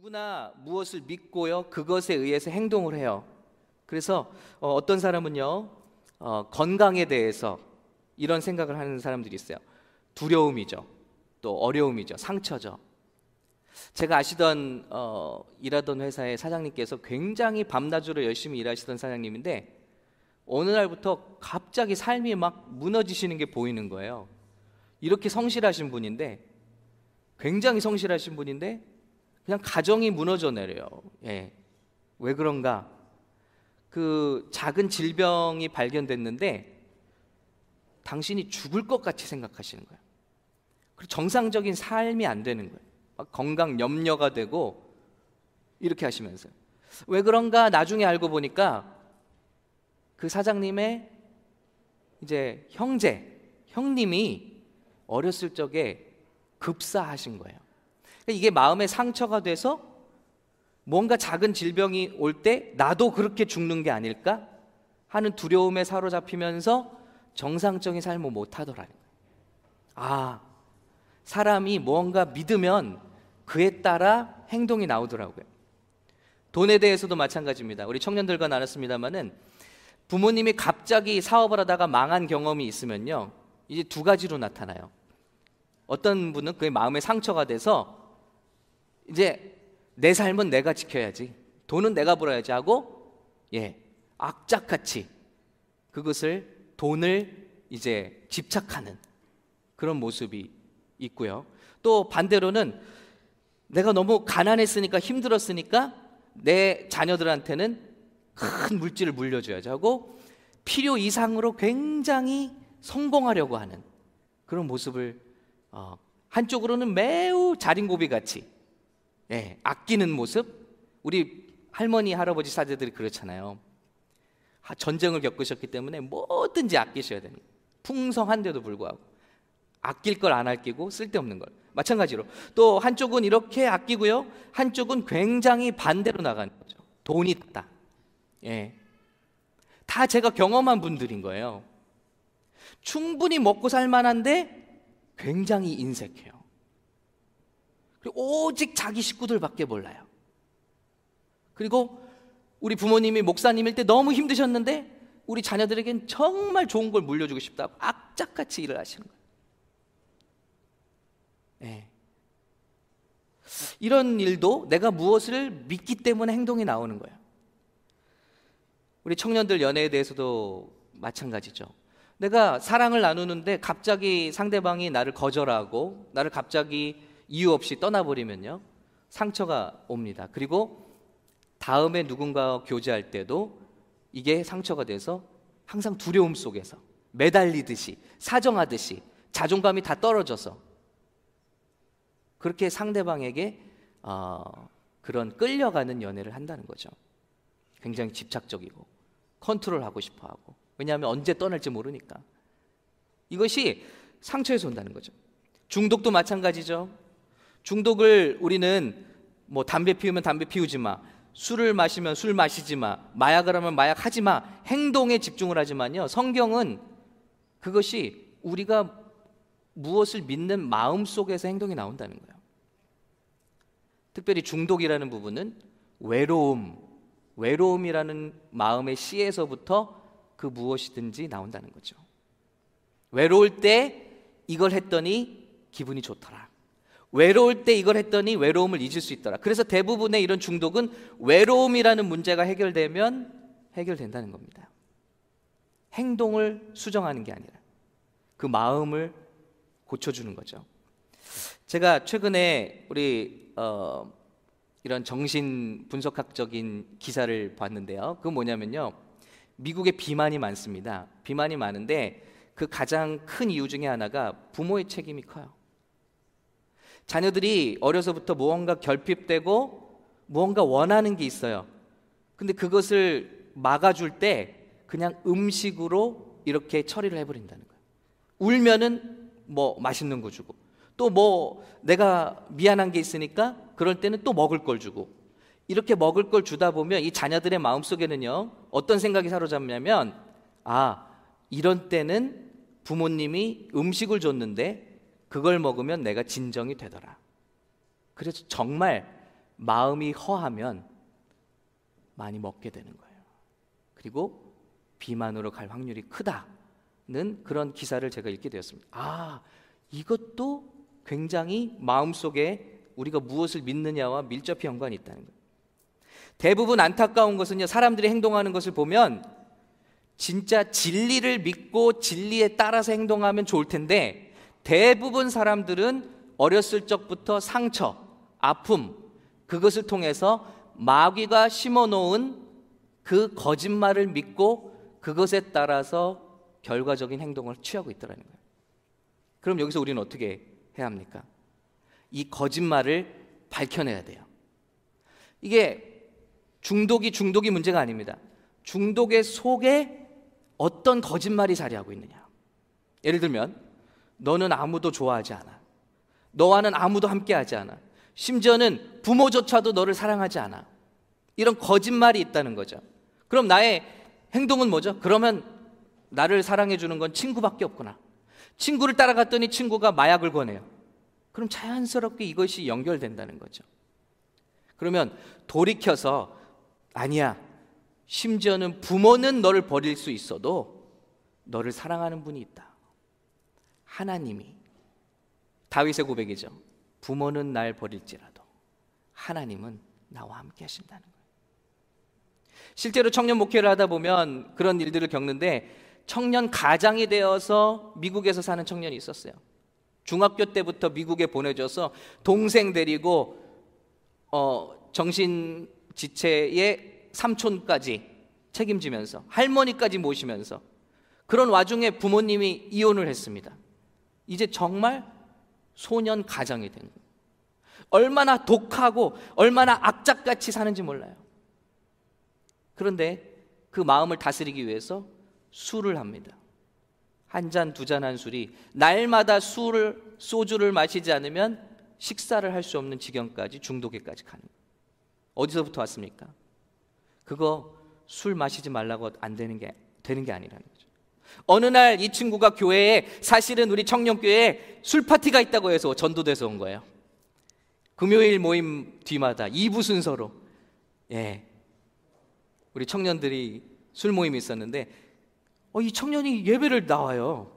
누구나 무엇을 믿고요 그것에 의해서 행동을 해요. 그래서 어, 떤 사람은요 어, 건강에 대해서 이런 생각을 하는 사람들이 있어요. 두려움이죠. 또 어려움이죠. 상처죠. 제가 아시던 어, 일하던 회사의 사장님께서 굉장히 밤낮으로 열심히 일하시던 사장님인데 어느 날부터 갑자기 삶이 막 무너지시는 게 보이는 거예요. 이렇게 성실하신 분인데 굉장히 성실하신 분인데 그냥 가정이 무너져 내려요. 예. 왜 그런가? 그 작은 질병이 발견됐는데 당신이 죽을 것 같이 생각하시는 거예요. 그리고 정상적인 삶이 안 되는 거예요. 건강 염려가 되고 이렇게 하시면서요. 왜 그런가 나중에 알고 보니까 그 사장님의 이제 형제, 형님이 어렸을 적에 급사하신 거예요. 그러니까 이게 마음의 상처가 돼서 뭔가 작은 질병이 올 때 나도 그렇게 죽는 게 아닐까 하는 두려움에 사로잡히면서 정상적인 삶을 못 하더라는 거예요. 아, 사람이 뭔가 믿으면 그에 따라 행동이 나오더라고요. 돈에 대해서도 마찬가지입니다. 우리 청년들과 나눴습니다만은 부모님이 갑자기 사업을 하다가 망한 경험이 있으면요. 이제 두 가지로 나타나요. 어떤 분은 그의 마음에 상처가 돼서 이제 내 삶은 내가 지켜야지. 돈은 내가 벌어야지 하고 예. 악착같이 그것을 돈을 이제 집착하는 그런 모습이 있고요. 또 반대로는 내가 너무 가난했으니까 힘들었으니까 내 자녀들한테는 큰 물질을 물려줘야지 하고 필요 이상으로 굉장히 성공하려고 하는 그런 모습을 어, 한쪽으로는 매우 자린고비 같이 예, 아끼는 모습. 우리 할머니 할아버지 사제들이 그렇잖아요. 전쟁을 겪으셨기 때문에 뭐든지 아끼셔야 되는 풍성한데도 불구하고 아낄 걸 안 아끼고 쓸데없는 걸. 마찬가지로 또 한쪽은 이렇게 아끼고요. 한쪽은 굉장히 반대로 나가는 거죠. 돈이 있다. 예. 다 제가 경험한 분들인 거예요. 충분히 먹고 살 만한데 굉장히 인색해요 오직 자기 식구들밖에 몰라요 그리고 우리 부모님이 목사님일 때 너무 힘드셨는데 우리 자녀들에겐 정말 좋은 걸 물려주고 싶다고 악착같이 일을 하시는 거예요 네. 이런 일도 내가 무엇을 믿기 때문에 행동이 나오는 거예요. 우리 청년들 연애에 대해서도 마찬가지죠. 내가 사랑을 나누는데 갑자기 상대방이 나를 거절하고 나를 갑자기 이유 없이 떠나버리면요. 상처가 옵니다. 그리고 다음에 누군가와 교제할 때도 이게 상처가 돼서 항상 두려움 속에서 매달리듯이 사정하듯이 자존감이 다 떨어져서 그렇게 상대방에게 어, 그런 끌려가는 연애를 한다는 거죠. 굉장히 집착적이고 컨트롤하고 싶어하고 왜냐하면 언제 떠날지 모르니까 이것이 상처에서 온다는 거죠. 중독도 마찬가지죠. 중독을 우리는 뭐 담배 피우면 담배 피우지 마, 술을 마시면 술 마시지 마, 마약을 하면 마약 하지 마, 행동에 집중을 하지만요. 성경은 그것이 우리가 무엇을 믿는 마음 속에서 행동이 나온다는 거예요. 특별히 중독이라는 부분은 외로움, 외로움이라는 마음의 씨에서부터 그 무엇이든지 나온다는 거죠. 외로울 때 이걸 했더니 기분이 좋더라. 외로울 때 이걸 했더니 외로움을 잊을 수 있더라. 그래서 대부분의 이런 중독은 외로움이라는 문제가 해결되면 해결된다는 겁니다. 행동을 수정하는 게 아니라 그 마음을 고쳐주는 거죠. 제가 최근에 우리 어, 이런 정신 분석학적인 기사를 봤는데요. 그 뭐냐면요. 미국에 비만이 많습니다. 비만이 많은데 그 가장 큰 이유 중에 하나가 부모의 책임이 커요. 자녀들이 어려서부터 무언가 결핍되고 무언가 원하는 게 있어요. 근데 그것을 막아줄 때 그냥 음식으로 이렇게 처리를 해버린다는 거예요. 울면은 뭐 맛있는 거 주고 또 뭐 내가 미안한 게 있으니까 그럴 때는 또 먹을 걸 주고 이렇게 먹을 걸 주다 보면 이 자녀들의 마음 속에는요 어떤 생각이 사로잡냐면 아 이런 때는 부모님이 음식을 줬는데 그걸 먹으면 내가 진정이 되더라. 그래서 정말 마음이 허하면 많이 먹게 되는 거예요. 그리고 비만으로 갈 확률이 크다는 그런 기사를 제가 읽게 되었습니다. 아, 이것도 굉장히 마음속에 우리가 무엇을 믿느냐와 밀접히 연관이 있다는 거예요. 대부분 안타까운 것은요, 사람들이 행동하는 것을 보면 진짜 진리를 믿고 진리에 따라서 행동하면 좋을 텐데 대부분 사람들은 어렸을 적부터 상처, 아픔, 그것을 통해서 마귀가 심어 놓은 그 거짓말을 믿고 그것에 따라서 결과적인 행동을 취하고 있더라는 거예요. 그럼 여기서 우리는 어떻게 해야 합니까? 이 거짓말을 밝혀내야 돼요. 이게 중독이 중독이 문제가 아닙니다. 중독의 속에 어떤 거짓말이 자리하고 있느냐. 예를 들면, 너는 아무도 좋아하지 않아. 너와는 아무도 함께하지 않아. 심지어는 부모조차도 너를 사랑하지 않아. 이런 거짓말이 있다는 거죠. 그럼 나의 행동은 뭐죠? 그러면 나를 사랑해 주는 건 친구밖에 없구나. 친구를 따라갔더니 친구가 마약을 권해요. 그럼 자연스럽게 이것이 연결된다는 거죠. 그러면 돌이켜서 아니야. 심지어는 부모는 너를 버릴 수 있어도 너를 사랑하는 분이 있다. 하나님이 다윗의 고백이죠. 부모는 날 버릴지라도 하나님은 나와 함께 하신다는 거예요. 실제로 청년 목회를 하다 보면 그런 일들을 겪는데 청년 가장이 되어서 미국에서 사는 청년이 있었어요. 중학교 때부터 미국에 보내줘서 동생 데리고 어, 정신 지체의 삼촌까지 책임지면서 할머니까지 모시면서 그런 와중에 부모님이 이혼을 했습니다. 이제 정말 소년 가정이 된 거예요. 얼마나 독하고 얼마나 악착같이 사는지 몰라요. 그런데 그 마음을 다스리기 위해서 술을 합니다. 한 잔, 두 잔 한 술이 날마다 술을, 소주를 마시지 않으면 식사를 할 수 없는 지경까지 중독에까지 가는 거예요. 어디서부터 왔습니까? 그거 술 마시지 말라고 안 되는 게, 되는 게 아니라는 거죠. 어느 날 이 친구가 교회에 사실은 우리 청년교회에 술 파티가 있다고 해서 전도돼서 온 거예요. 금요일 모임 뒤마다 2부 순서로 예. 우리 청년들이 술 모임이 있었는데 어, 이 청년이 예배를 나와요.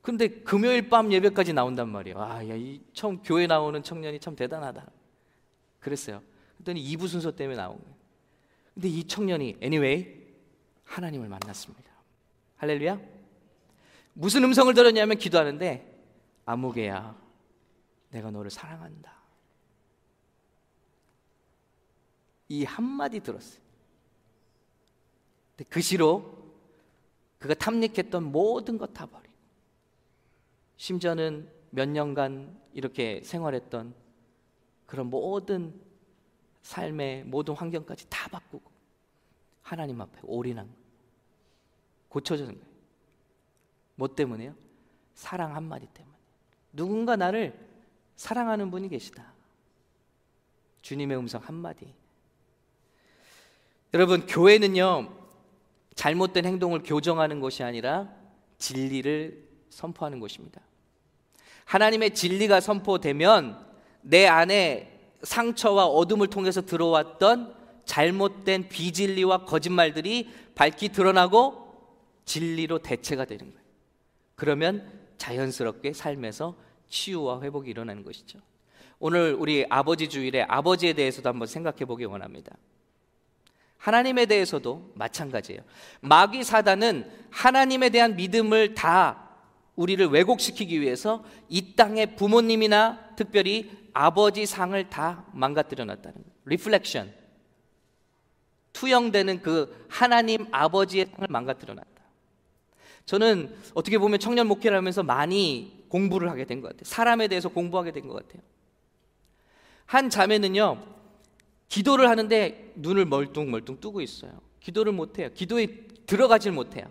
근데 금요일 밤 예배까지 나온단 말이에요. 아, 야, 이 처음 교회 나오는 청년이 참 대단하다. 그랬어요. 그랬더니 2부 순서 때문에 나온 거예요. 근데 이 청년이 anyway 하나님을 만났습니다. 할렐루야. 무슨 음성을 들었냐면 기도하는데 아무개야 내가 너를 사랑한다. 이 한마디 들었어요. 그 시로 그가 탐닉했던 모든 것 다 버리고 심지어는 몇 년간 이렇게 생활했던 그런 모든 삶의 모든 환경까지 다 바꾸고 하나님 앞에 올인한 거예요. 고쳐지는 거예요. 뭐 때문에요? 사랑 한마디 때문에. 누군가 나를 사랑하는 분이 계시다. 주님의 음성 한마디. 여러분, 교회는요, 잘못된 행동을 교정하는 것이 아니라 진리를 선포하는 것입니다. 하나님의 진리가 선포되면 내 안에 상처와 어둠을 통해서 들어왔던 잘못된 비진리와 거짓말들이 밝히 드러나고 진리로 대체가 되는 거예요. 그러면 자연스럽게 삶에서 치유와 회복이 일어나는 것이죠. 오늘 우리 아버지 주일에 아버지에 대해서도 한번 생각해 보기 원합니다. 하나님에 대해서도 마찬가지예요. 마귀 사단은 하나님에 대한 믿음을 다 우리를 왜곡시키기 위해서 이 땅의 부모님이나 특별히 아버지 상을 다 망가뜨려 놨다는 거예요. reflection. 투영되는 그 하나님 아버지의 상을 망가뜨려 놨다. 저는 어떻게 보면 청년 목회를 하면서 많이 공부를 하게 된 것 같아요. 사람에 대해서 공부하게 된 것 같아요. 한 자매는요, 기도를 하는데 눈을 멀뚱멀뚱 뜨고 있어요. 기도를 못해요. 기도에 들어가질 못해요.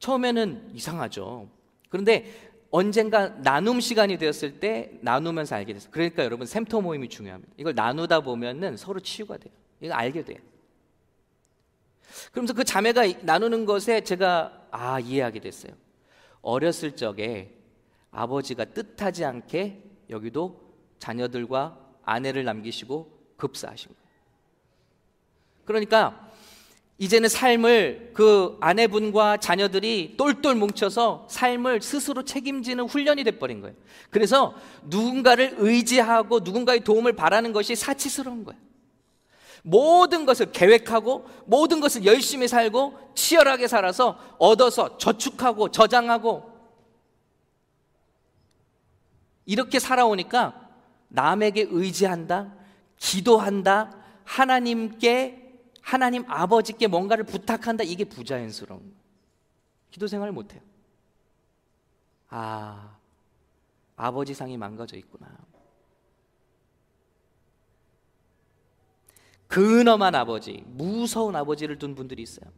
처음에는 이상하죠. 그런데 언젠가 나눔 시간이 되었을 때 나누면서 알게 됐어요. 그러니까 여러분 샘터 모임이 중요합니다. 이걸 나누다 보면은 서로 치유가 돼요. 이거 알게 돼요. 그러면서 그 자매가 나누는 것에 제가 아 이해하게 됐어요. 어렸을 적에 아버지가 뜻하지 않게 여기도 자녀들과 아내를 남기시고 급사하신 거예요. 그러니까 이제는 삶을 그 아내분과 자녀들이 똘똘 뭉쳐서 삶을 스스로 책임지는 훈련이 돼버린 거예요. 그래서 누군가를 의지하고 누군가의 도움을 바라는 것이 사치스러운 거예요. 모든 것을 계획하고 모든 것을 열심히 살고 치열하게 살아서 얻어서 저축하고 저장하고 이렇게 살아오니까 남에게 의지한다, 기도한다, 하나님께 하나님 아버지께 뭔가를 부탁한다 이게 부자연스러운 기도 생활을 못 해요. 아, 아버지 상이 망가져 있구나. 근엄한 아버지, 무서운 아버지를 둔 분들이 있어요.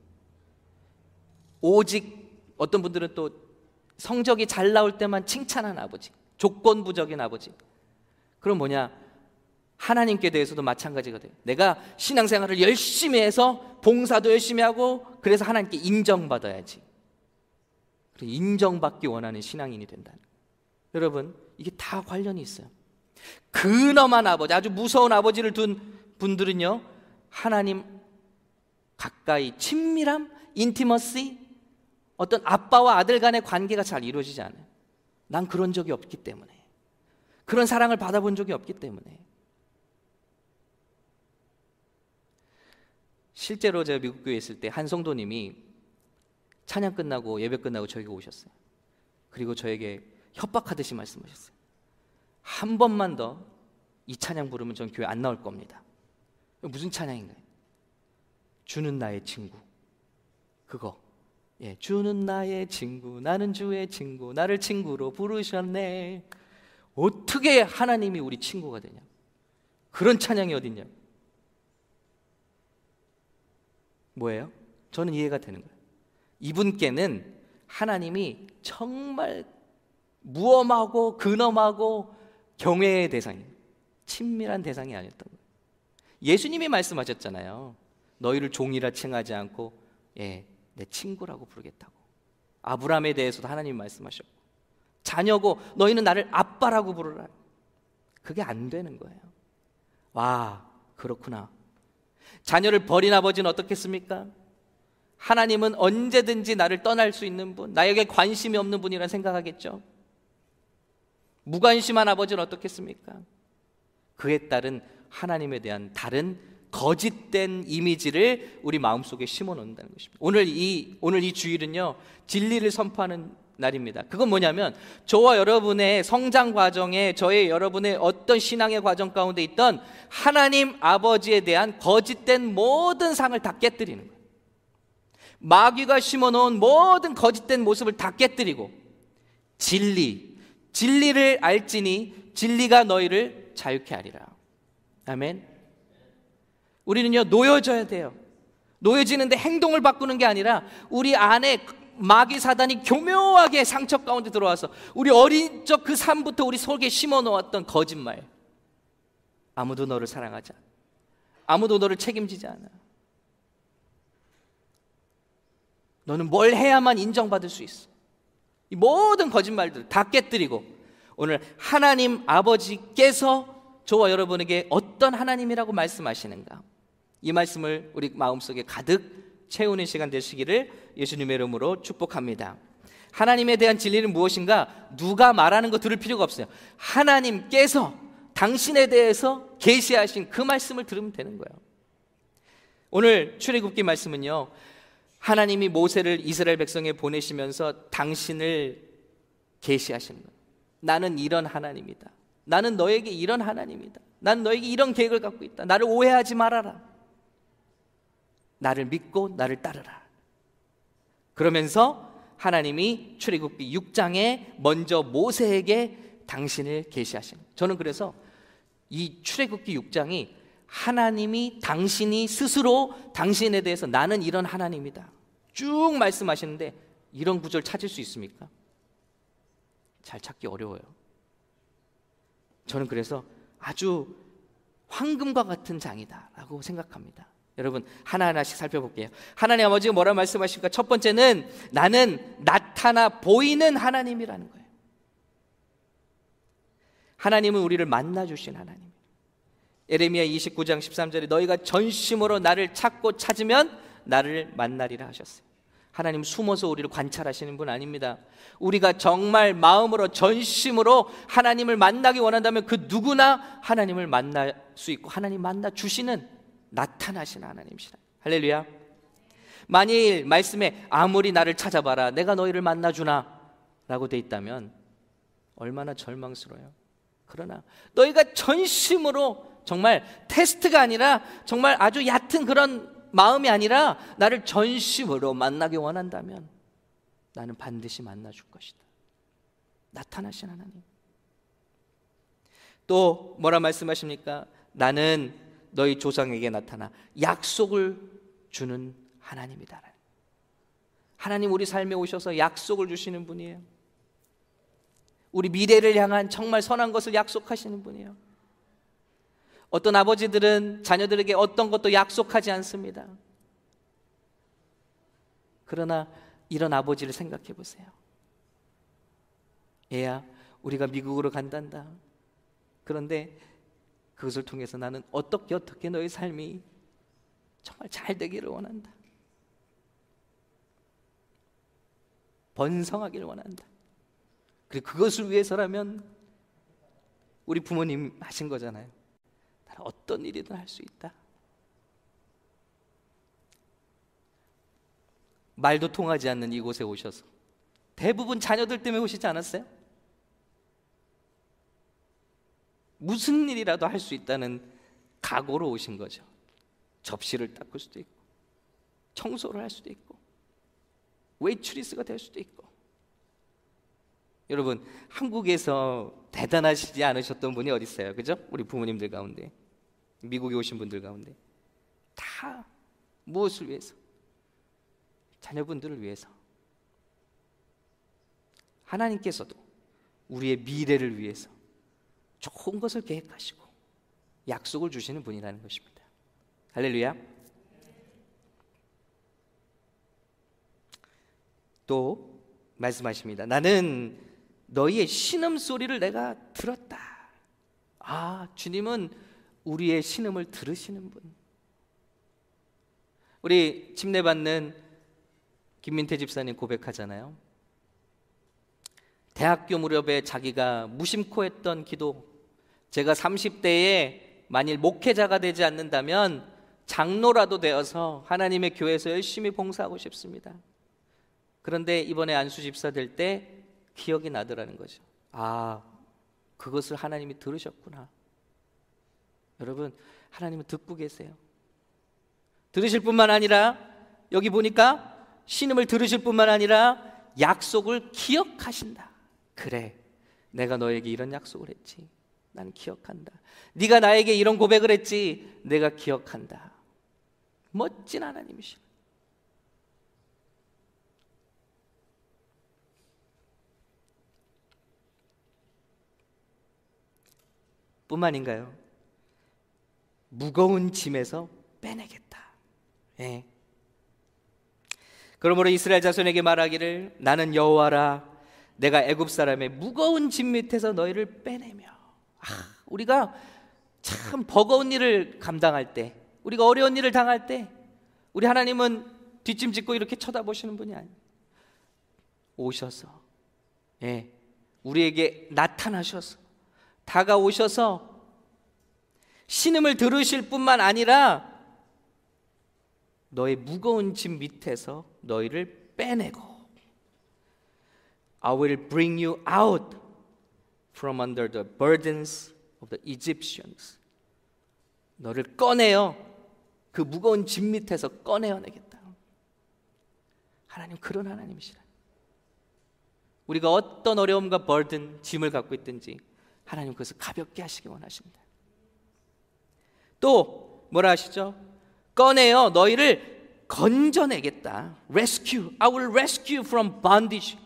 오직 어떤 분들은 또 성적이 잘 나올 때만 칭찬한 아버지, 조건부적인 아버지. 그럼 뭐냐? 하나님께 대해서도 마찬가지가 돼요. 내가 신앙생활을 열심히 해서 봉사도 열심히 하고 그래서 하나님께 인정받아야지. 인정받기 원하는 신앙인이 된다. 여러분, 이게 다 관련이 있어요. 근엄한 아버지, 아주 무서운 아버지를 둔 분들은요, 하나님 가까이 친밀함, 인티머시, 어떤 아빠와 아들 간의 관계가 잘 이루어지지 않아요. 난 그런 적이 없기 때문에. 그런 사랑을 받아본 적이 없기 때문에. 실제로 제가 미국 교회에 있을 때 한 성도님이 찬양 끝나고 예배 끝나고 저에게 오셨어요. 그리고 저에게 협박하듯이 말씀하셨어요. 한 번만 더 이 찬양 부르면 전 교회 안 나올 겁니다. 무슨 찬양인가요? 주는 나의 친구. 그거. 예, 주는 나의 친구, 나는 주의 친구, 나를 친구로 부르셨네. 어떻게 하나님이 우리 친구가 되냐? 그런 찬양이 어딨냐? 뭐예요? 저는 이해가 되는 거예요. 이분께는 하나님이 정말 무엄하고 근엄하고 경외의 대상이에요. 친밀한 대상이 아니었던 거예요. 예수님이 말씀하셨잖아요. 너희를 종이라 칭하지 않고 예, 내 친구라고 부르겠다고. 아브라함에 대해서도 하나님이 말씀하셨고 자녀고 너희는 나를 아빠라고 부르라. 그게 안 되는 거예요. 와, 그렇구나. 자녀를 버린 아버지는 어떻겠습니까? 하나님은 언제든지 나를 떠날 수 있는 분, 나에게 관심이 없는 분이라 생각하겠죠. 무관심한 아버지는 어떻겠습니까? 그에 따른 하나님에 대한 다른 거짓된 이미지를 우리 마음속에 심어 놓는다는 것입니다. 오늘 이 오늘 이 주일은요. 진리를 선포하는 날입니다. 그건 뭐냐면 저와 여러분의 성장 과정에 저의 여러분의 어떤 신앙의 과정 가운데 있던 하나님 아버지에 대한 거짓된 모든 상을 다 깨뜨리는. 마귀가 심어 놓은 모든 거짓된 모습을 다 깨뜨리고 진리, 진리를 알지니 진리가 너희를 자유케 하리라. 아멘. 우리는요 놓여져야 돼요. 놓여지는데 행동을 바꾸는 게 아니라 우리 안에 마귀 사단이 교묘하게 상처 가운데 들어와서 우리 어린 적 그 삶부터 우리 속에 심어 놓았던 거짓말. 아무도 너를 사랑하지 않아. 아무도 너를 책임지지 않아. 너는 뭘 해야만 인정받을 수 있어. 이 모든 거짓말들 다 깨뜨리고 오늘 하나님 아버지께서 저와 여러분에게 어떤 하나님이라고 말씀하시는가? 이 말씀을 우리 마음속에 가득 채우는 시간 되시기를 예수님의 이름으로 축복합니다. 하나님에 대한 진리는 무엇인가? 누가 말하는 거 들을 필요가 없어요. 하나님께서 당신에 대해서 계시하신 그 말씀을 들으면 되는 거예요. 오늘 출애굽기 말씀은요. 하나님이 모세를 이스라엘 백성에 보내시면서 당신을 계시하시는 거예요. 나는 이런 하나님이다. 나는 너에게 이런 하나님이다. 난 너에게 이런 계획을 갖고 있다. 나를 오해하지 말아라. 나를 믿고 나를 따르라. 그러면서 하나님이 출애굽기 6장에 먼저 모세에게 당신을 계시하신. 저는 그래서 이 출애굽기 6장이 하나님이 당신이 스스로 당신에 대해서 나는 이런 하나님이다. 쭉 말씀하시는데 이런 구절 찾을 수 있습니까? 잘 찾기 어려워요. 저는 그래서 아주 황금과 같은 장이다라고 생각합니다. 여러분 하나하나씩 살펴볼게요. 하나님 아버지가 뭐라 말씀하십니까? 첫 번째는 나는 나타나 보이는 하나님이라는 거예요. 하나님은 우리를 만나 주신 하나님. 에레미야 29장 13절에 너희가 전심으로 나를 찾고 찾으면 나를 만나리라 하셨어요. 하나님 숨어서 우리를 관찰하시는 분 아닙니다. 우리가 정말 마음으로 전심으로 하나님을 만나기 원한다면 그 누구나 하나님을 만날 수 있고 하나님 만나 주시는 나타나시는 하나님이시라. 할렐루야. 만일 말씀에 아무리 나를 찾아봐라 내가 너희를 만나 주나라고 돼 있다면 얼마나 절망스러워요. 그러나 너희가 전심으로 정말 테스트가 아니라 정말 아주 얕은 그런 마음이 아니라 나를 전심으로 만나기 원한다면 나는 반드시 만나 줄 것이다. 나타나신 하나님. 또 뭐라 말씀하십니까? 나는 너희 조상에게 나타나 약속을 주는 하나님이다. 하나님 우리 삶에 오셔서 약속을 주시는 분이에요. 우리 미래를 향한 정말 선한 것을 약속하시는 분이에요. 어떤 아버지들은 자녀들에게 어떤 것도 약속하지 않습니다. 그러나 이런 아버지를 생각해 보세요. 애야, 우리가 미국으로 간단다. 그런데 그것을 통해서 나는 어떻게 어떻게 너의 삶이 정말 잘 되기를 원한다. 번성하기를 원한다. 그리고 그것을 위해서라면 우리 부모님 하신 거잖아요. 어떤 일이든 할 수 있다. 말도 통하지 않는 이곳에 오셔서 대부분 자녀들 때문에 오시지 않았어요? 무슨 일이라도 할 수 있다는 각오로 오신 거죠. 접시를 닦을 수도 있고, 청소를 할 수도 있고, 웨이트리스가 될 수도 있고. 여러분, 한국에서 대단하시지 않으셨던 분이 어디 있어요? 그죠? 우리 부모님들 가운데. 미국에 오신 분들 가운데 다 무엇을 위해서? 자녀분들을 위해서. 하나님께서도 우리의 미래를 위해서 좋은 것을 계획하시고 약속을 주시는 분이라는 것입니다. 할렐루야. 또 말씀하십니다. 나는 너희의 신음 소리를 내가 들었다. 아, 주님은 우리의 신음을 들으시는 분. 우리 침례받는 김민태 집사님 고백하잖아요. 대학교 무렵에 자기가 무심코 했던 기도, 제가 30대에 만일 목회자가 되지 않는다면 장로라도 되어서 하나님의 교회에서 열심히 봉사하고 싶습니다. 그런데 이번에 안수 집사 될 때 기억이 나더라는 거죠. 아, 그것을 하나님이 들으셨구나. 여러분, 하나님은 듣고 계세요. 들으실 뿐만 아니라 여기 보니까 신음을 들으실 뿐만 아니라 약속을 기억하신다. 그래. 내가 너에게 이런 약속을 했지. 난 기억한다. 네가 나에게 이런 고백을 했지. 내가 기억한다. 멋진 하나님이시다. 뿐만인가요? 무거운 짐에서 빼내겠다. 예. 그러므로 이스라엘 자손에게 말하기를 나는 여호와라 내가 애굽 사람의 무거운 짐 밑에서 너희를 빼내며 아, 우리가 참 버거운 일을 감당할 때 우리가 어려운 일을 당할 때 우리 하나님은 뒷짐 짓고 이렇게 쳐다보시는 분이 아니에요. 오셔서 예. 우리에게 나타나셔서 다가오셔서 신음을 들으실 뿐만 아니라 너의 무거운 짐 밑에서 너희를 빼내고 I will bring you out from under the burdens of the Egyptians. 너를 꺼내어 그 무거운 짐 밑에서 꺼내어 내겠다. 하나님 그런 하나님이시라. 우리가 어떤 어려움과 벌든 짐을 갖고 있든지 하나님 그것을 가볍게 하시기 원하십니다. 또 뭐라 하시죠? 꺼내어 너희를 건져내겠다. Rescue. I will rescue from bondage.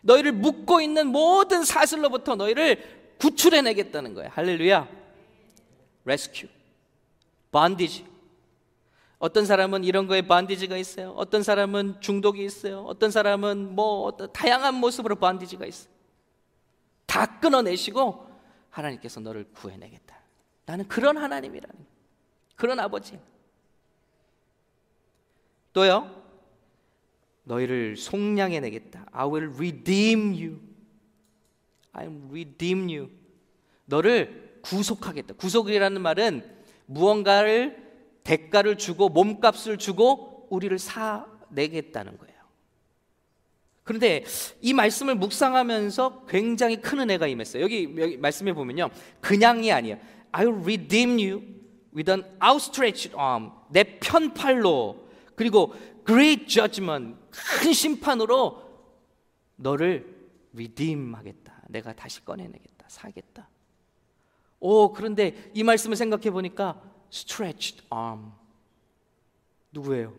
너희를 묶고 있는 모든 사슬로부터 너희를 구출해내겠다는 거예요. 할렐루야. Rescue. bondage. 어떤 사람은 이런 거에 반디지가 있어요. 어떤 사람은 중독이 있어요. 어떤 사람은 뭐 어떤 다양한 모습으로 반디지가 있어요. 다 끊어내시고 하나님께서 너를 구해내겠다. 나는 그런 하나님이라는 그런 아버지. 또요. 너희를 속량해 내겠다. I will redeem you. I will redeem you. 너를 구속하겠다. 구속이라는 말은 무언가를 대가를 주고 몸값을 주고 우리를 사 내겠다는 거예요. 그런데 이 말씀을 묵상하면서 굉장히 큰 은혜가 임했어요. 여기, 여기 말씀해 보면요. 그냥이 아니에요. I will redeem you with an outstretched arm. 내 편팔로 그리고 great judgment 큰 심판으로 너를 redeem 하겠다. 내가 다시 꺼내내겠다. 사겠다. 오, 그런데 이 말씀을 생각해 보니까 stretched arm 누구예요?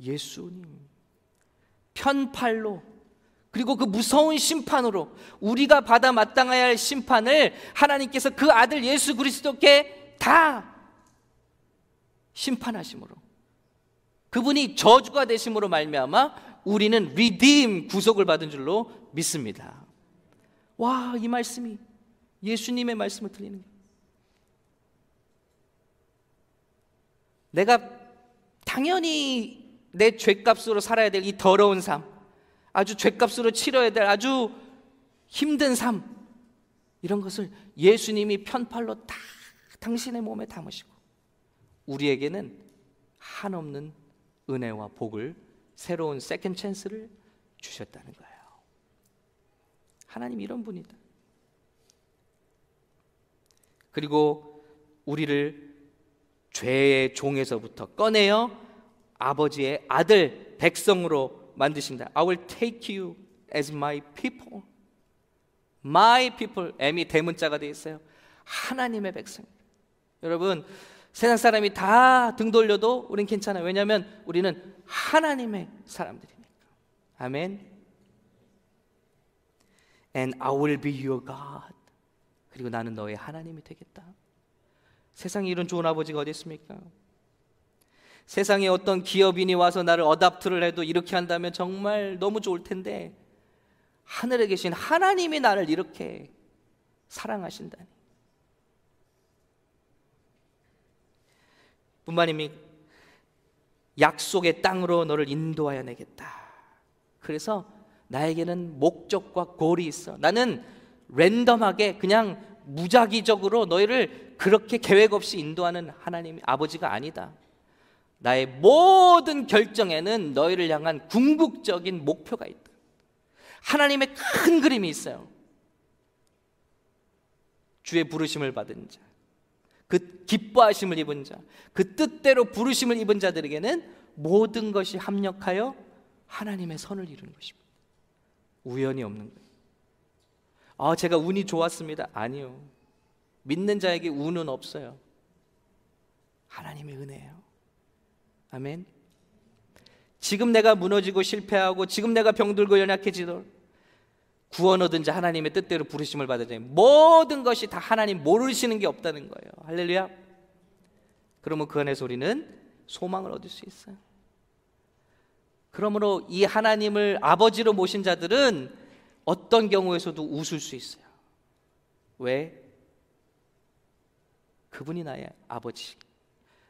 예수님. 편팔로 그리고 그 무서운 심판으로 우리가 받아 마땅해야 할 심판을 하나님께서 그 아들 예수 그리스도께 다 심판하심으로 그분이 저주가 되심으로 말미암아 우리는 리딤 구속을 받은 줄로 믿습니다. 와, 이 말씀이 예수님의 말씀을 들리는. 내가 당연히 내 죄값으로 살아야 될 이 더러운 삶, 아주 죄값으로 치러야 될 아주 힘든 삶, 이런 것을 예수님이 편팔로 다 당신의 몸에 담으시고 우리에게는 한없는 은혜와 복을 새로운 second chance를 주셨다는 거예요. 하나님 이런 분이다. 그리고 우리를 죄의 종에서부터 꺼내어 아버지의 아들 백성으로 만드신다. I will take you as my people. My people. M이 대문자가 되어 있어요. 하나님의 백성. 여러분, 세상 사람이 다 등 돌려도 우린 괜찮아요. 왜냐하면 우리는 하나님의 사람들이니까. 아멘. And I will be your God. 그리고 나는 너의 하나님이 되겠다. 세상에 이런 좋은 아버지가 어디 있습니까? 세상에 어떤 기업인이 와서 나를 어답트를 해도 이렇게 한다면 정말 너무 좋을 텐데 하늘에 계신 하나님이 나를 이렇게 사랑하신다니. 뿐만이미 약속의 땅으로 너를 인도하여 내겠다. 그래서 나에게는 목적과 골이 있어. 나는 랜덤하게 그냥 무작위적으로 너희를 그렇게 계획 없이 인도하는 하나님 아버지가 아니다. 나의 모든 결정에는 너희를 향한 궁극적인 목표가 있다. 하나님의 큰 그림이 있어요. 주의 부르심을 받은 자, 그 기뻐하심을 입은 자, 그 뜻대로 부르심을 입은 자들에게는 모든 것이 합력하여 하나님의 선을 이루는 것입니다. 우연이 없는 거예요. 아, 제가 운이 좋았습니다. 아니요. 믿는 자에게 운은 없어요. 하나님의 은혜예요. 아멘. 지금 내가 무너지고 실패하고 지금 내가 병들고 연약해지도 구원 얻은 자 하나님의 뜻대로 부르심을 받으니 모든 것이 다 하나님 모르시는 게 없다는 거예요. 할렐루야. 그러면 그 안에서 우리는 소망을 얻을 수 있어요. 그러므로 이 하나님을 아버지로 모신 자들은 어떤 경우에서도 웃을 수 있어요. 왜? 그분이 나의 아버지.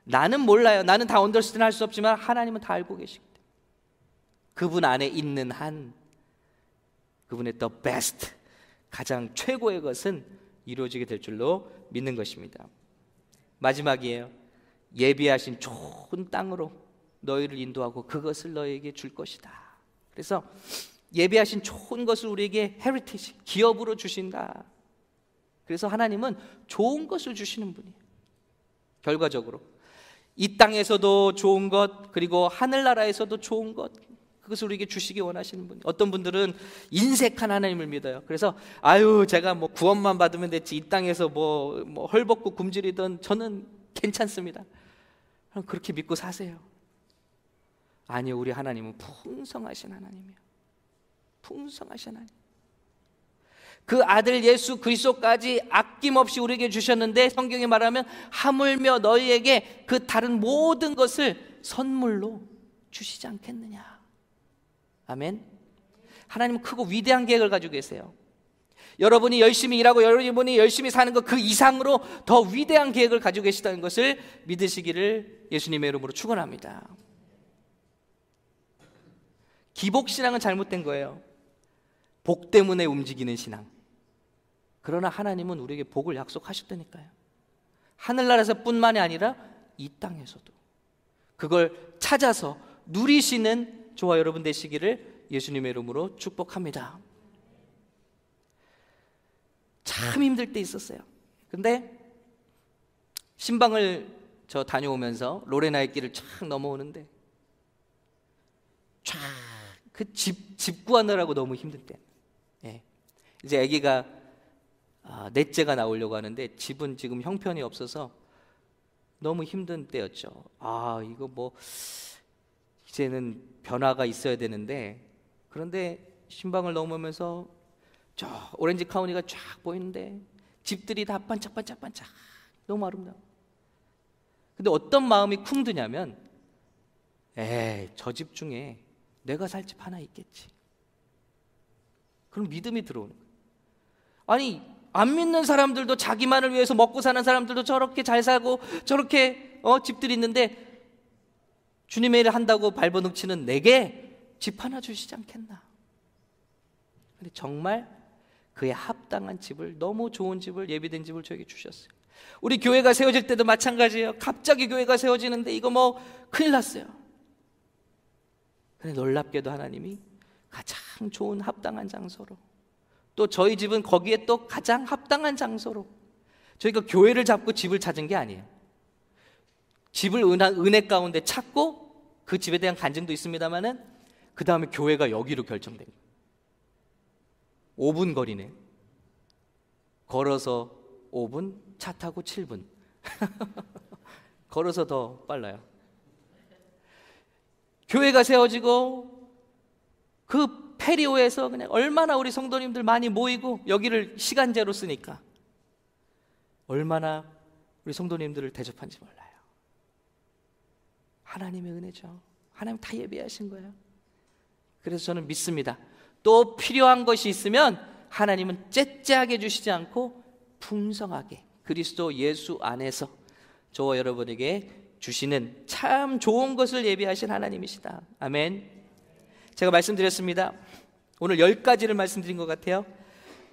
나는 몰라요. 나는 다 understand 할 수 없지만 하나님은 다 알고 계시기 때문에 그분 안에 있는 한 그분의 the best 가장 최고의 것은 이루어지게 될 줄로 믿는 것입니다. 마지막이에요. 예비하신 좋은 땅으로 너희를 인도하고 그것을 너희에게 줄 것이다. 그래서 예비하신 좋은 것을 우리에게 heritage 기업으로 주신다. 그래서 하나님은 좋은 것을 주시는 분이에요. 결과적으로 이 땅에서도 좋은 것 그리고 하늘나라에서도 좋은 것 그것을 우리에게 주시기 원하시는 분. 어떤 분들은 인색한 하나님을 믿어요. 그래서 아유 제가 뭐 구원만 받으면 됐지 이 땅에서 뭐, 뭐 헐벗고 굶주리던 저는 괜찮습니다. 그렇게 믿고 사세요. 아니요 우리 하나님은 풍성하신 하나님이에요. 풍성하신 하나님. 그 아들 예수 그리스도까지 아낌없이 우리에게 주셨는데 성경에 말하면 하물며 너희에게 그 다른 모든 것을 선물로 주시지 않겠느냐. 아멘. 하나님은 크고 위대한 계획을 가지고 계세요. 여러분이 열심히 일하고 여러분이 열심히 사는 것 그 이상으로 더 위대한 계획을 가지고 계시다는 것을 믿으시기를 예수님의 이름으로 축원합니다. 기복 신앙은 잘못된 거예요. 복 때문에 움직이는 신앙. 그러나 하나님은 우리에게 복을 약속하셨다니까요. 하늘나라에서뿐만이 아니라 이 땅에서도 그걸 찾아서 누리시는 저와 여러분 되시기를 예수님의 이름으로 축복합니다. 참 힘들 때 있었어요. 근데 신방을 저 다녀오면서 로레나의 길을 쫙 넘어오는데 쫙 그 집, 집 구하느라고 너무 힘들 때. 예. 이제 아기가 아, 넷째가 나오려고 하는데 집은 지금 형편이 없어서 너무 힘든 때였죠. 아, 이거 뭐 이제는 변화가 있어야 되는데 그런데 신방을 넘으면서 저 오렌지 카운티가 쫙 보이는데 집들이 다 반짝반짝 반짝 너무 아름다워. 근데 어떤 마음이 쿵 드냐면 에이 저 집 중에 내가 살 집 하나 있겠지. 그럼 믿음이 들어오는 거예요. 아니 안 믿는 사람들도 자기만을 위해서 먹고 사는 사람들도 저렇게 잘 살고 저렇게 어, 집들이 있는데 주님의 일을 한다고 발버둥치는 내게 집 하나 주시지 않겠나? 근데 정말 그에 합당한 집을 너무 좋은 집을 예비된 집을 저에게 주셨어요. 우리 교회가 세워질 때도 마찬가지예요. 갑자기 교회가 세워지는데 이거 뭐 큰일 났어요. 근데 놀랍게도 하나님이 가장 좋은 합당한 장소로 또 저희 집은 거기에 또 가장 합당한 장소로 저희가 교회를 잡고 집을 찾은 게 아니에요. 집을 은혜 가운데 찾고 그 집에 대한 간증도 있습니다만은 그 다음에 교회가 여기로 결정된 거예요. 5분 거리네. 걸어서 5분, 차 타고 7분. 걸어서 더 빨라요. 교회가 세워지고 그 페리오에서 그냥 얼마나 우리 성도님들 많이 모이고 여기를 시간제로 쓰니까 얼마나 우리 성도님들을 대접한지 몰라요. 하나님의 은혜죠. 하나님 다 예배하신 거예요. 그래서 저는 믿습니다. 또 필요한 것이 있으면 하나님은 째째하게 주시지 않고 풍성하게 그리스도 예수 안에서 저와 여러분에게 주시는 참 좋은 것을 예비하신 하나님이시다. 아멘. 제가 말씀드렸습니다. 오늘 열 가지를 말씀드린 것 같아요.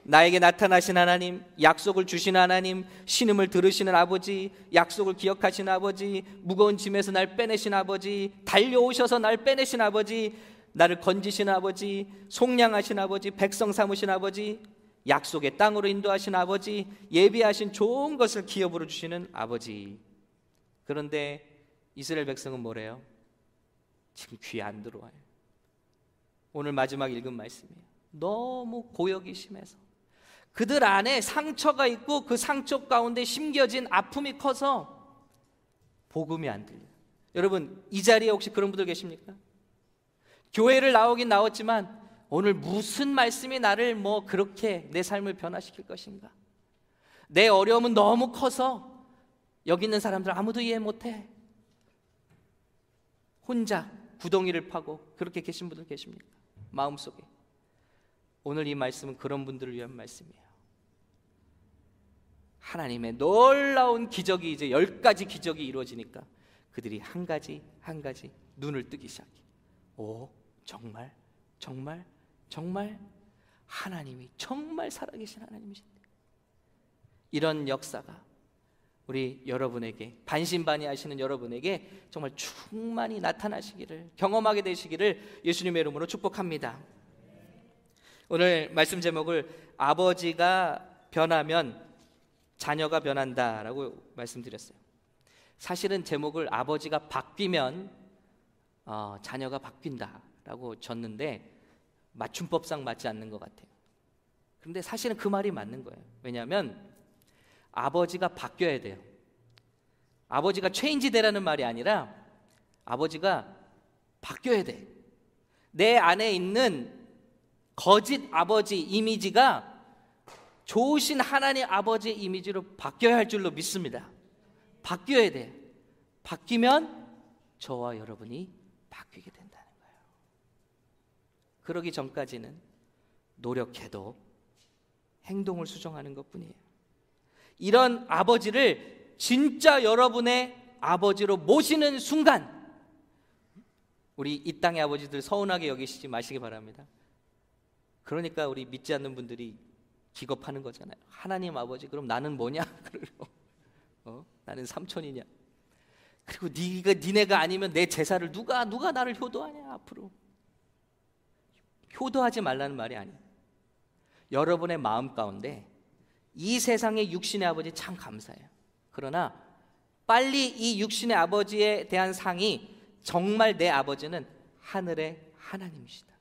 나에게 나타나신 하나님, 약속을 주신 하나님, 신음을 들으시는 아버지, 약속을 기억하신 아버지, 무거운 짐에서 날 빼내신 아버지, 달려오셔서 날 빼내신 아버지, 나를 건지신 아버지, 속량하신 아버지, 백성 삼으신 아버지, 약속의 땅으로 인도하신 아버지, 예비하신 좋은 것을 기업으로 주시는 아버지. 그런데 이스라엘 백성은 뭐래요? 지금 귀에 안 들어와요. 오늘 마지막 읽은 말씀이에요. 너무 고역이 심해서 그들 안에 상처가 있고 그 상처 가운데 심겨진 아픔이 커서 복음이 안 들려요. 여러분 이 자리에 혹시 그런 분들 계십니까? 교회를 나오긴 나왔지만 오늘 무슨 말씀이 나를 뭐 그렇게 내 삶을 변화시킬 것인가? 내 어려움은 너무 커서 여기 있는 사람들 아무도 이해 못해. 혼자 구덩이를 파고 그렇게 계신 분들 계십니까? 마음속에. 오늘 이 말씀은 그런 분들을 위한 말씀이에요. 하나님의 놀라운 기적이 이제 열 가지 기적이 이루어지니까 그들이 한 가지 한 가지 눈을 뜨기 시작해. 오, 정말, 정말, 정말 하나님이 정말 살아계신 하나님이신데 이런 역사가 우리 여러분에게 반신반의하시는 여러분에게 정말 충만히 나타나시기를 경험하게 되시기를 예수님의 이름으로 축복합니다. 오늘 말씀 제목을 아버지가 변하면 자녀가 변한다라고 말씀드렸어요. 사실은 제목을 아버지가 바뀌면 어, 자녀가 바뀐다라고 졌는데 맞춤법상 맞지 않는 것 같아요. 그런데 사실은 그 말이 맞는 거예요. 왜냐하면 아버지가 바뀌어야 돼요. 아버지가 체인지 되라는 말이 아니라 아버지가 바뀌어야 돼. 내 안에 있는 거짓 아버지 이미지가 좋으신 하나님 아버지 이미지로 바뀌어야 할 줄로 믿습니다. 바뀌어야 돼. 바뀌면 저와 여러분이 바뀌게 된다는 거예요. 그러기 전까지는 노력해도 행동을 수정하는 것 뿐이에요. 이런 아버지를 진짜 여러분의 아버지로 모시는 순간 우리 이 땅의 아버지들 서운하게 여기시지 마시기 바랍니다. 그러니까 우리 믿지 않는 분들이 기겁하는 거잖아요. 하나님 아버지 그럼 나는 뭐냐? 어? 나는 삼촌이냐? 그리고 네가 니네가 아니면 내 제사를 누가 누가 나를 효도하냐 앞으로 효도하지 말라는 말이 아니에요. 여러분의 마음 가운데 이 세상의 육신의 아버지 참 감사해요. 그러나 빨리 이 육신의 아버지에 대한 상이 정말 내 아버지는 하늘의 하나님이시다.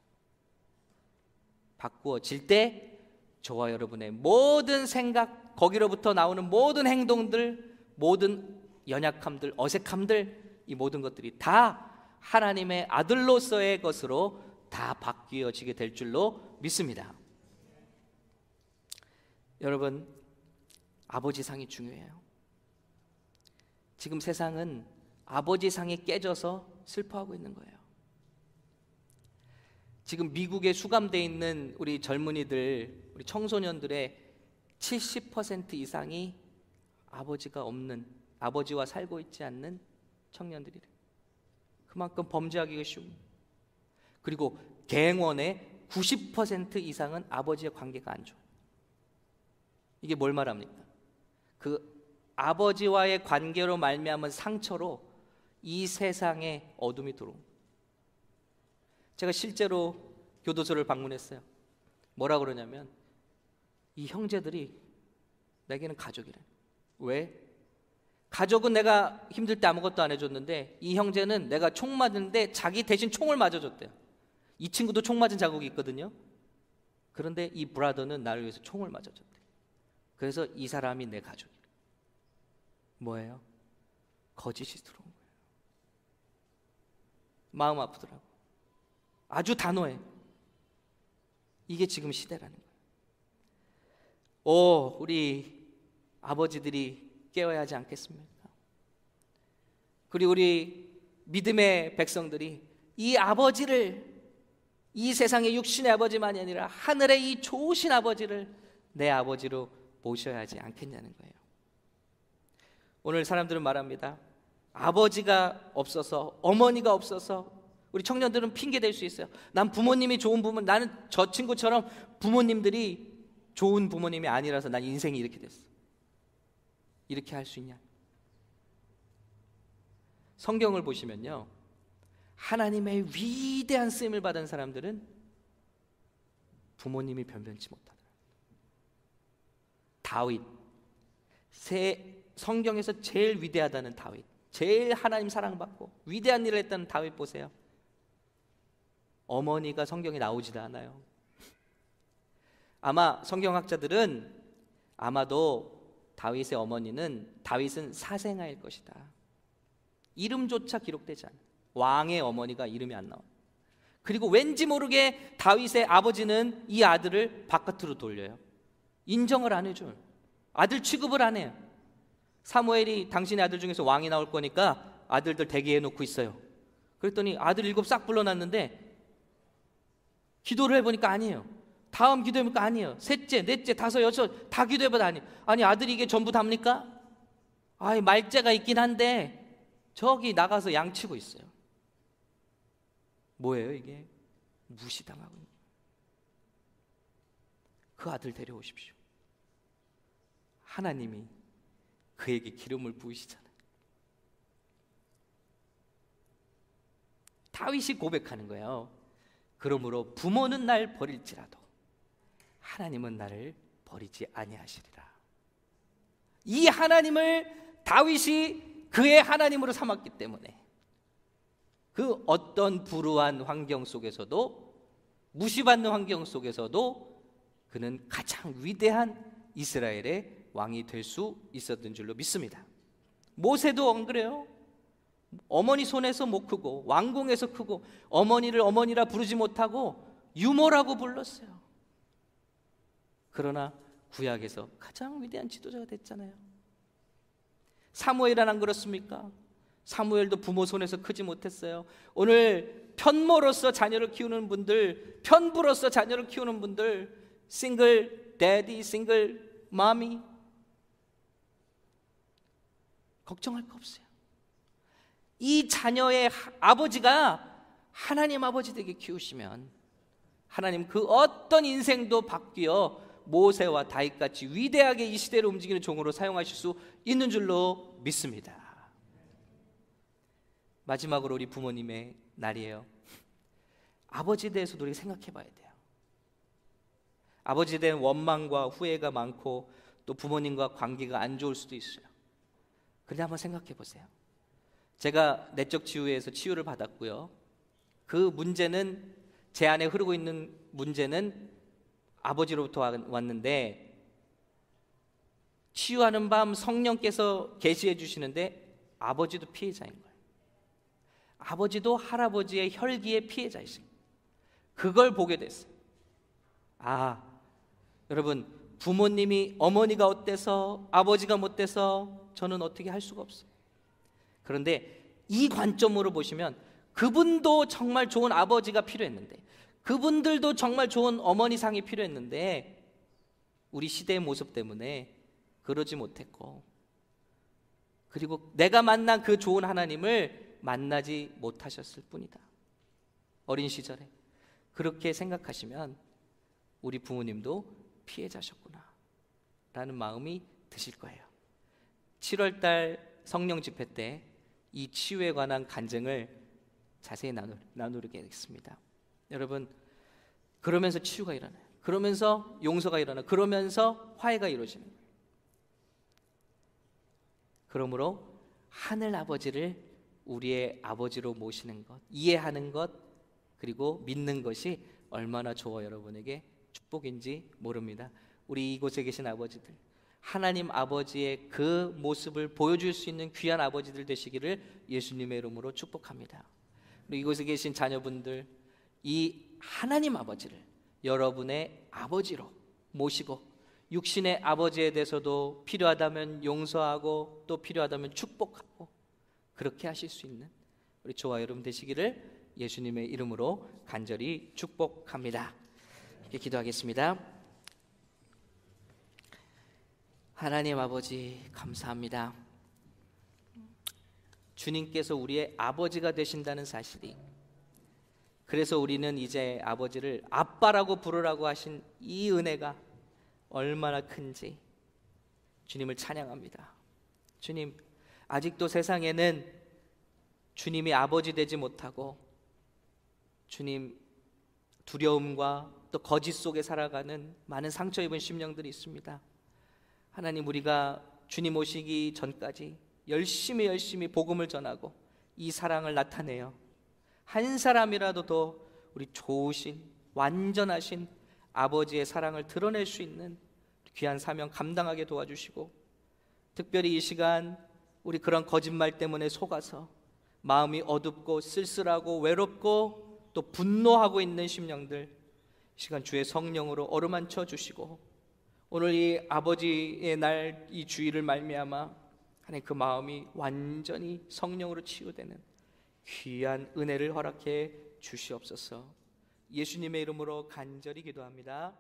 바꾸어질 때 저와 여러분의 모든 생각, 거기로부터 나오는 모든 행동들, 모든 연약함들, 어색함들, 이 모든 것들이 다 하나님의 아들로서의 것으로 다 바뀌어지게 될 줄로 믿습니다. 여러분, 아버지 상이 중요해요. 지금 세상은 아버지 상이 깨져서 슬퍼하고 있는 거예요. 지금 미국에 수감돼 있는 우리 젊은이들, 우리 청소년들의 70% 이상이 아버지가 없는 아버지와 살고 있지 않는 청년들이래. 그만큼 범죄하기가 쉬운. 그리고 갱원의 90% 이상은 아버지의 관계가 안 좋아. 이게 뭘 말합니까? 그 아버지와의 관계로 말미암은 상처로 이 세상에 어둠이 들어온 제가 실제로 교도소를 방문했어요. 뭐라 그러냐면 이 형제들이 내게는 가족이래. 왜? 가족은 내가 힘들 때 아무것도 안 해줬는데 이 형제는 내가 총 맞는데 자기 대신 총을 맞아줬대요. 이 친구도 총 맞은 자국이 있거든요. 그런데 이 브라더는 나를 위해서 총을 맞아줬대. 그래서 이 사람이 내 가족이래. 뭐예요? 거짓이 들어온 거예요. 마음 아프더라고. 아주 단호해. 이게 지금 시대라는 거예요. 오, 우리 아버지들이 깨어야 하지 않겠습니까? 그리고 우리 믿음의 백성들이 이 아버지를 이 세상의 육신의 아버지만이 아니라 하늘의 이 좋으신 아버지를 내 아버지로 모셔야 하지 않겠냐는 거예요. 오늘 사람들은 말합니다. 아버지가 없어서 어머니가 없어서 우리 청년들은 핑계 댈 수 있어요. 난 부모님이 좋은 부모, 나는 저 친구처럼 부모님들이 좋은 부모님이 아니라서 난 인생이 이렇게 됐어. 이렇게 할 수 있냐? 성경을 보시면요. 하나님의 위대한 쓰임을 받은 사람들은 부모님이 변변치 못하다. 다윗, 세 성경에서 제일 위대하다는 다윗, 제일 하나님 사랑받고 위대한 일을 했다는 다윗 보세요. 어머니가 성경에 나오지도 않아요. 아마 성경학자들은 아마도 다윗의 어머니는 다윗은 사생아일 것이다. 이름조차 기록되지 않아. 왕의 어머니가 이름이 안 나와. 그리고 왠지 모르게 다윗의 아버지는 이 아들을 바깥으로 돌려요. 인정을 안 해줘요. 아들 취급을 안 해요. 사무엘이 당신의 아들 중에서 왕이 나올 거니까 아들들 대기해 놓고 있어요. 그랬더니 아들 일곱 싹 불러놨는데 기도를 해보니까 아니에요. 다음 기도해보니까 아니에요. 셋째, 넷째, 다섯, 여섯 다 기도해봐도 아니에요. 아니 아들이 이게 전부 답니까? 아이 말재가 있긴 한데 저기 나가서 양치고 있어요. 뭐예요 이게? 무시당하고 그 아들 데려오십시오. 하나님이 그에게 기름을 부으시잖아요. 다윗이 고백하는 거예요. 그러므로 부모는 날 버릴지라도 하나님은 나를 버리지 아니하시리라. 이 하나님을 다윗이 그의 하나님으로 삼았기 때문에 그 어떤 불우한 환경 속에서도 무시받는 환경 속에서도 그는 가장 위대한 이스라엘의 왕이 될 수 있었던 줄로 믿습니다. 모세도 안 그래요? 어머니 손에서 못 크고 왕궁에서 크고 어머니를 어머니라 부르지 못하고 유모라고 불렀어요. 그러나 구약에서 가장 위대한 지도자가 됐잖아요. 사무엘은 안 그렇습니까? 사무엘도 부모 손에서 크지 못했어요. 오늘 편모로서 자녀를 키우는 분들, 편부로서 자녀를 키우는 분들, 싱글 daddy, single mommy 걱정할 거 없어요. 이 자녀의 하- 아버지가 하나님 아버지 되게 키우시면 하나님 그 어떤 인생도 바뀌어 모세와 다윗같이 위대하게 이 시대를 움직이는 종으로 사용하실 수 있는 줄로 믿습니다. 마지막으로 우리 부모님의 날이에요. 아버지에 대해서도 우리가 생각해 봐야 돼요. 아버지에 대한 원망과 후회가 많고 또 부모님과 관계가 안 좋을 수도 있어요. 근데 한번 생각해 보세요. 제가 내적 치유에서 치유를 받았고요. 그 문제는 제 안에 흐르고 있는 문제는 아버지로부터 와- 왔는데 치유하는 밤 성령께서 계시해 주시는데 아버지도 피해자인 거예요. 아버지도 할아버지의 혈기의 피해자이십니다. 그걸 보게 됐어요. 아, 여러분 부모님이 어머니가 어때서 아버지가 못돼서 저는 어떻게 할 수가 없어요. 그런데 이 관점으로 보시면 그분도 정말 좋은 아버지가 필요했는데 그분들도 정말 좋은 어머니 상이 필요했는데 우리 시대의 모습 때문에 그러지 못했고 그리고 내가 만난 그 좋은 하나님을 만나지 못하셨을 뿐이다. 어린 시절에 그렇게 생각하시면 우리 부모님도 피해자셨구나 라는 마음이 드실 거예요. 7월 달 성령 집회 때 이 치유에 관한 간증을 자세히 나누, 나누겠습니다. 여러분 그러면서 치유가 일어나요. 그러면서 용서가 일어나. 그러면서 화해가 이루어지는 거예요. 그러므로 하늘 아버지를 우리의 아버지로 모시는 것, 이해하는 것, 그리고 믿는 것이 얼마나 저와 여러분에게 축복인지 모릅니다. 우리 이곳에 계신 아버지들, 하나님 아버지의 그 모습을 보여줄 수 있는 귀한 아버지들 되시기를 예수님의 이름으로 축복합니다. 그리고 이곳에 계신 자녀분들, 이 하나님 아버지를 여러분의 아버지로 모시고 육신의 아버지에 대해서도 필요하다면 용서하고 또 필요하다면 축복하고 그렇게 하실 수 있는 우리 저와 여러분 되시기를 예수님의 이름으로 간절히 축복합니다. 이렇게 기도하겠습니다. 하나님 아버지 감사합니다. 주님께서 우리의 아버지가 되신다는 사실이 그래서 우리는 이제 아버지를 아빠라고 부르라고 하신 이 은혜가 얼마나 큰지 주님을 찬양합니다. 주님, 아직도 세상에는 주님이 아버지 되지 못하고 주님 두려움과 또 거짓 속에 살아가는 많은 상처 입은 심령들이 있습니다. 하나님 우리가 주님 오시기 전까지 열심히 열심히 복음을 전하고 이 사랑을 나타내요. 한 사람이라도 더 우리 좋으신 완전하신 아버지의 사랑을 드러낼 수 있는 귀한 사명 감당하게 도와주시고 특별히 이 시간 우리 그런 거짓말 때문에 속아서 마음이 어둡고 쓸쓸하고 외롭고 또 분노하고 있는 심령들 이 시간 주의 성령으로 어루만쳐 주시고 오늘 이 아버지의 날 이 주일을 말미암아 하나님 그 마음이 완전히 성령으로 치유되는 귀한 은혜를 허락해 주시옵소서. 예수님의 이름으로 간절히 기도합니다.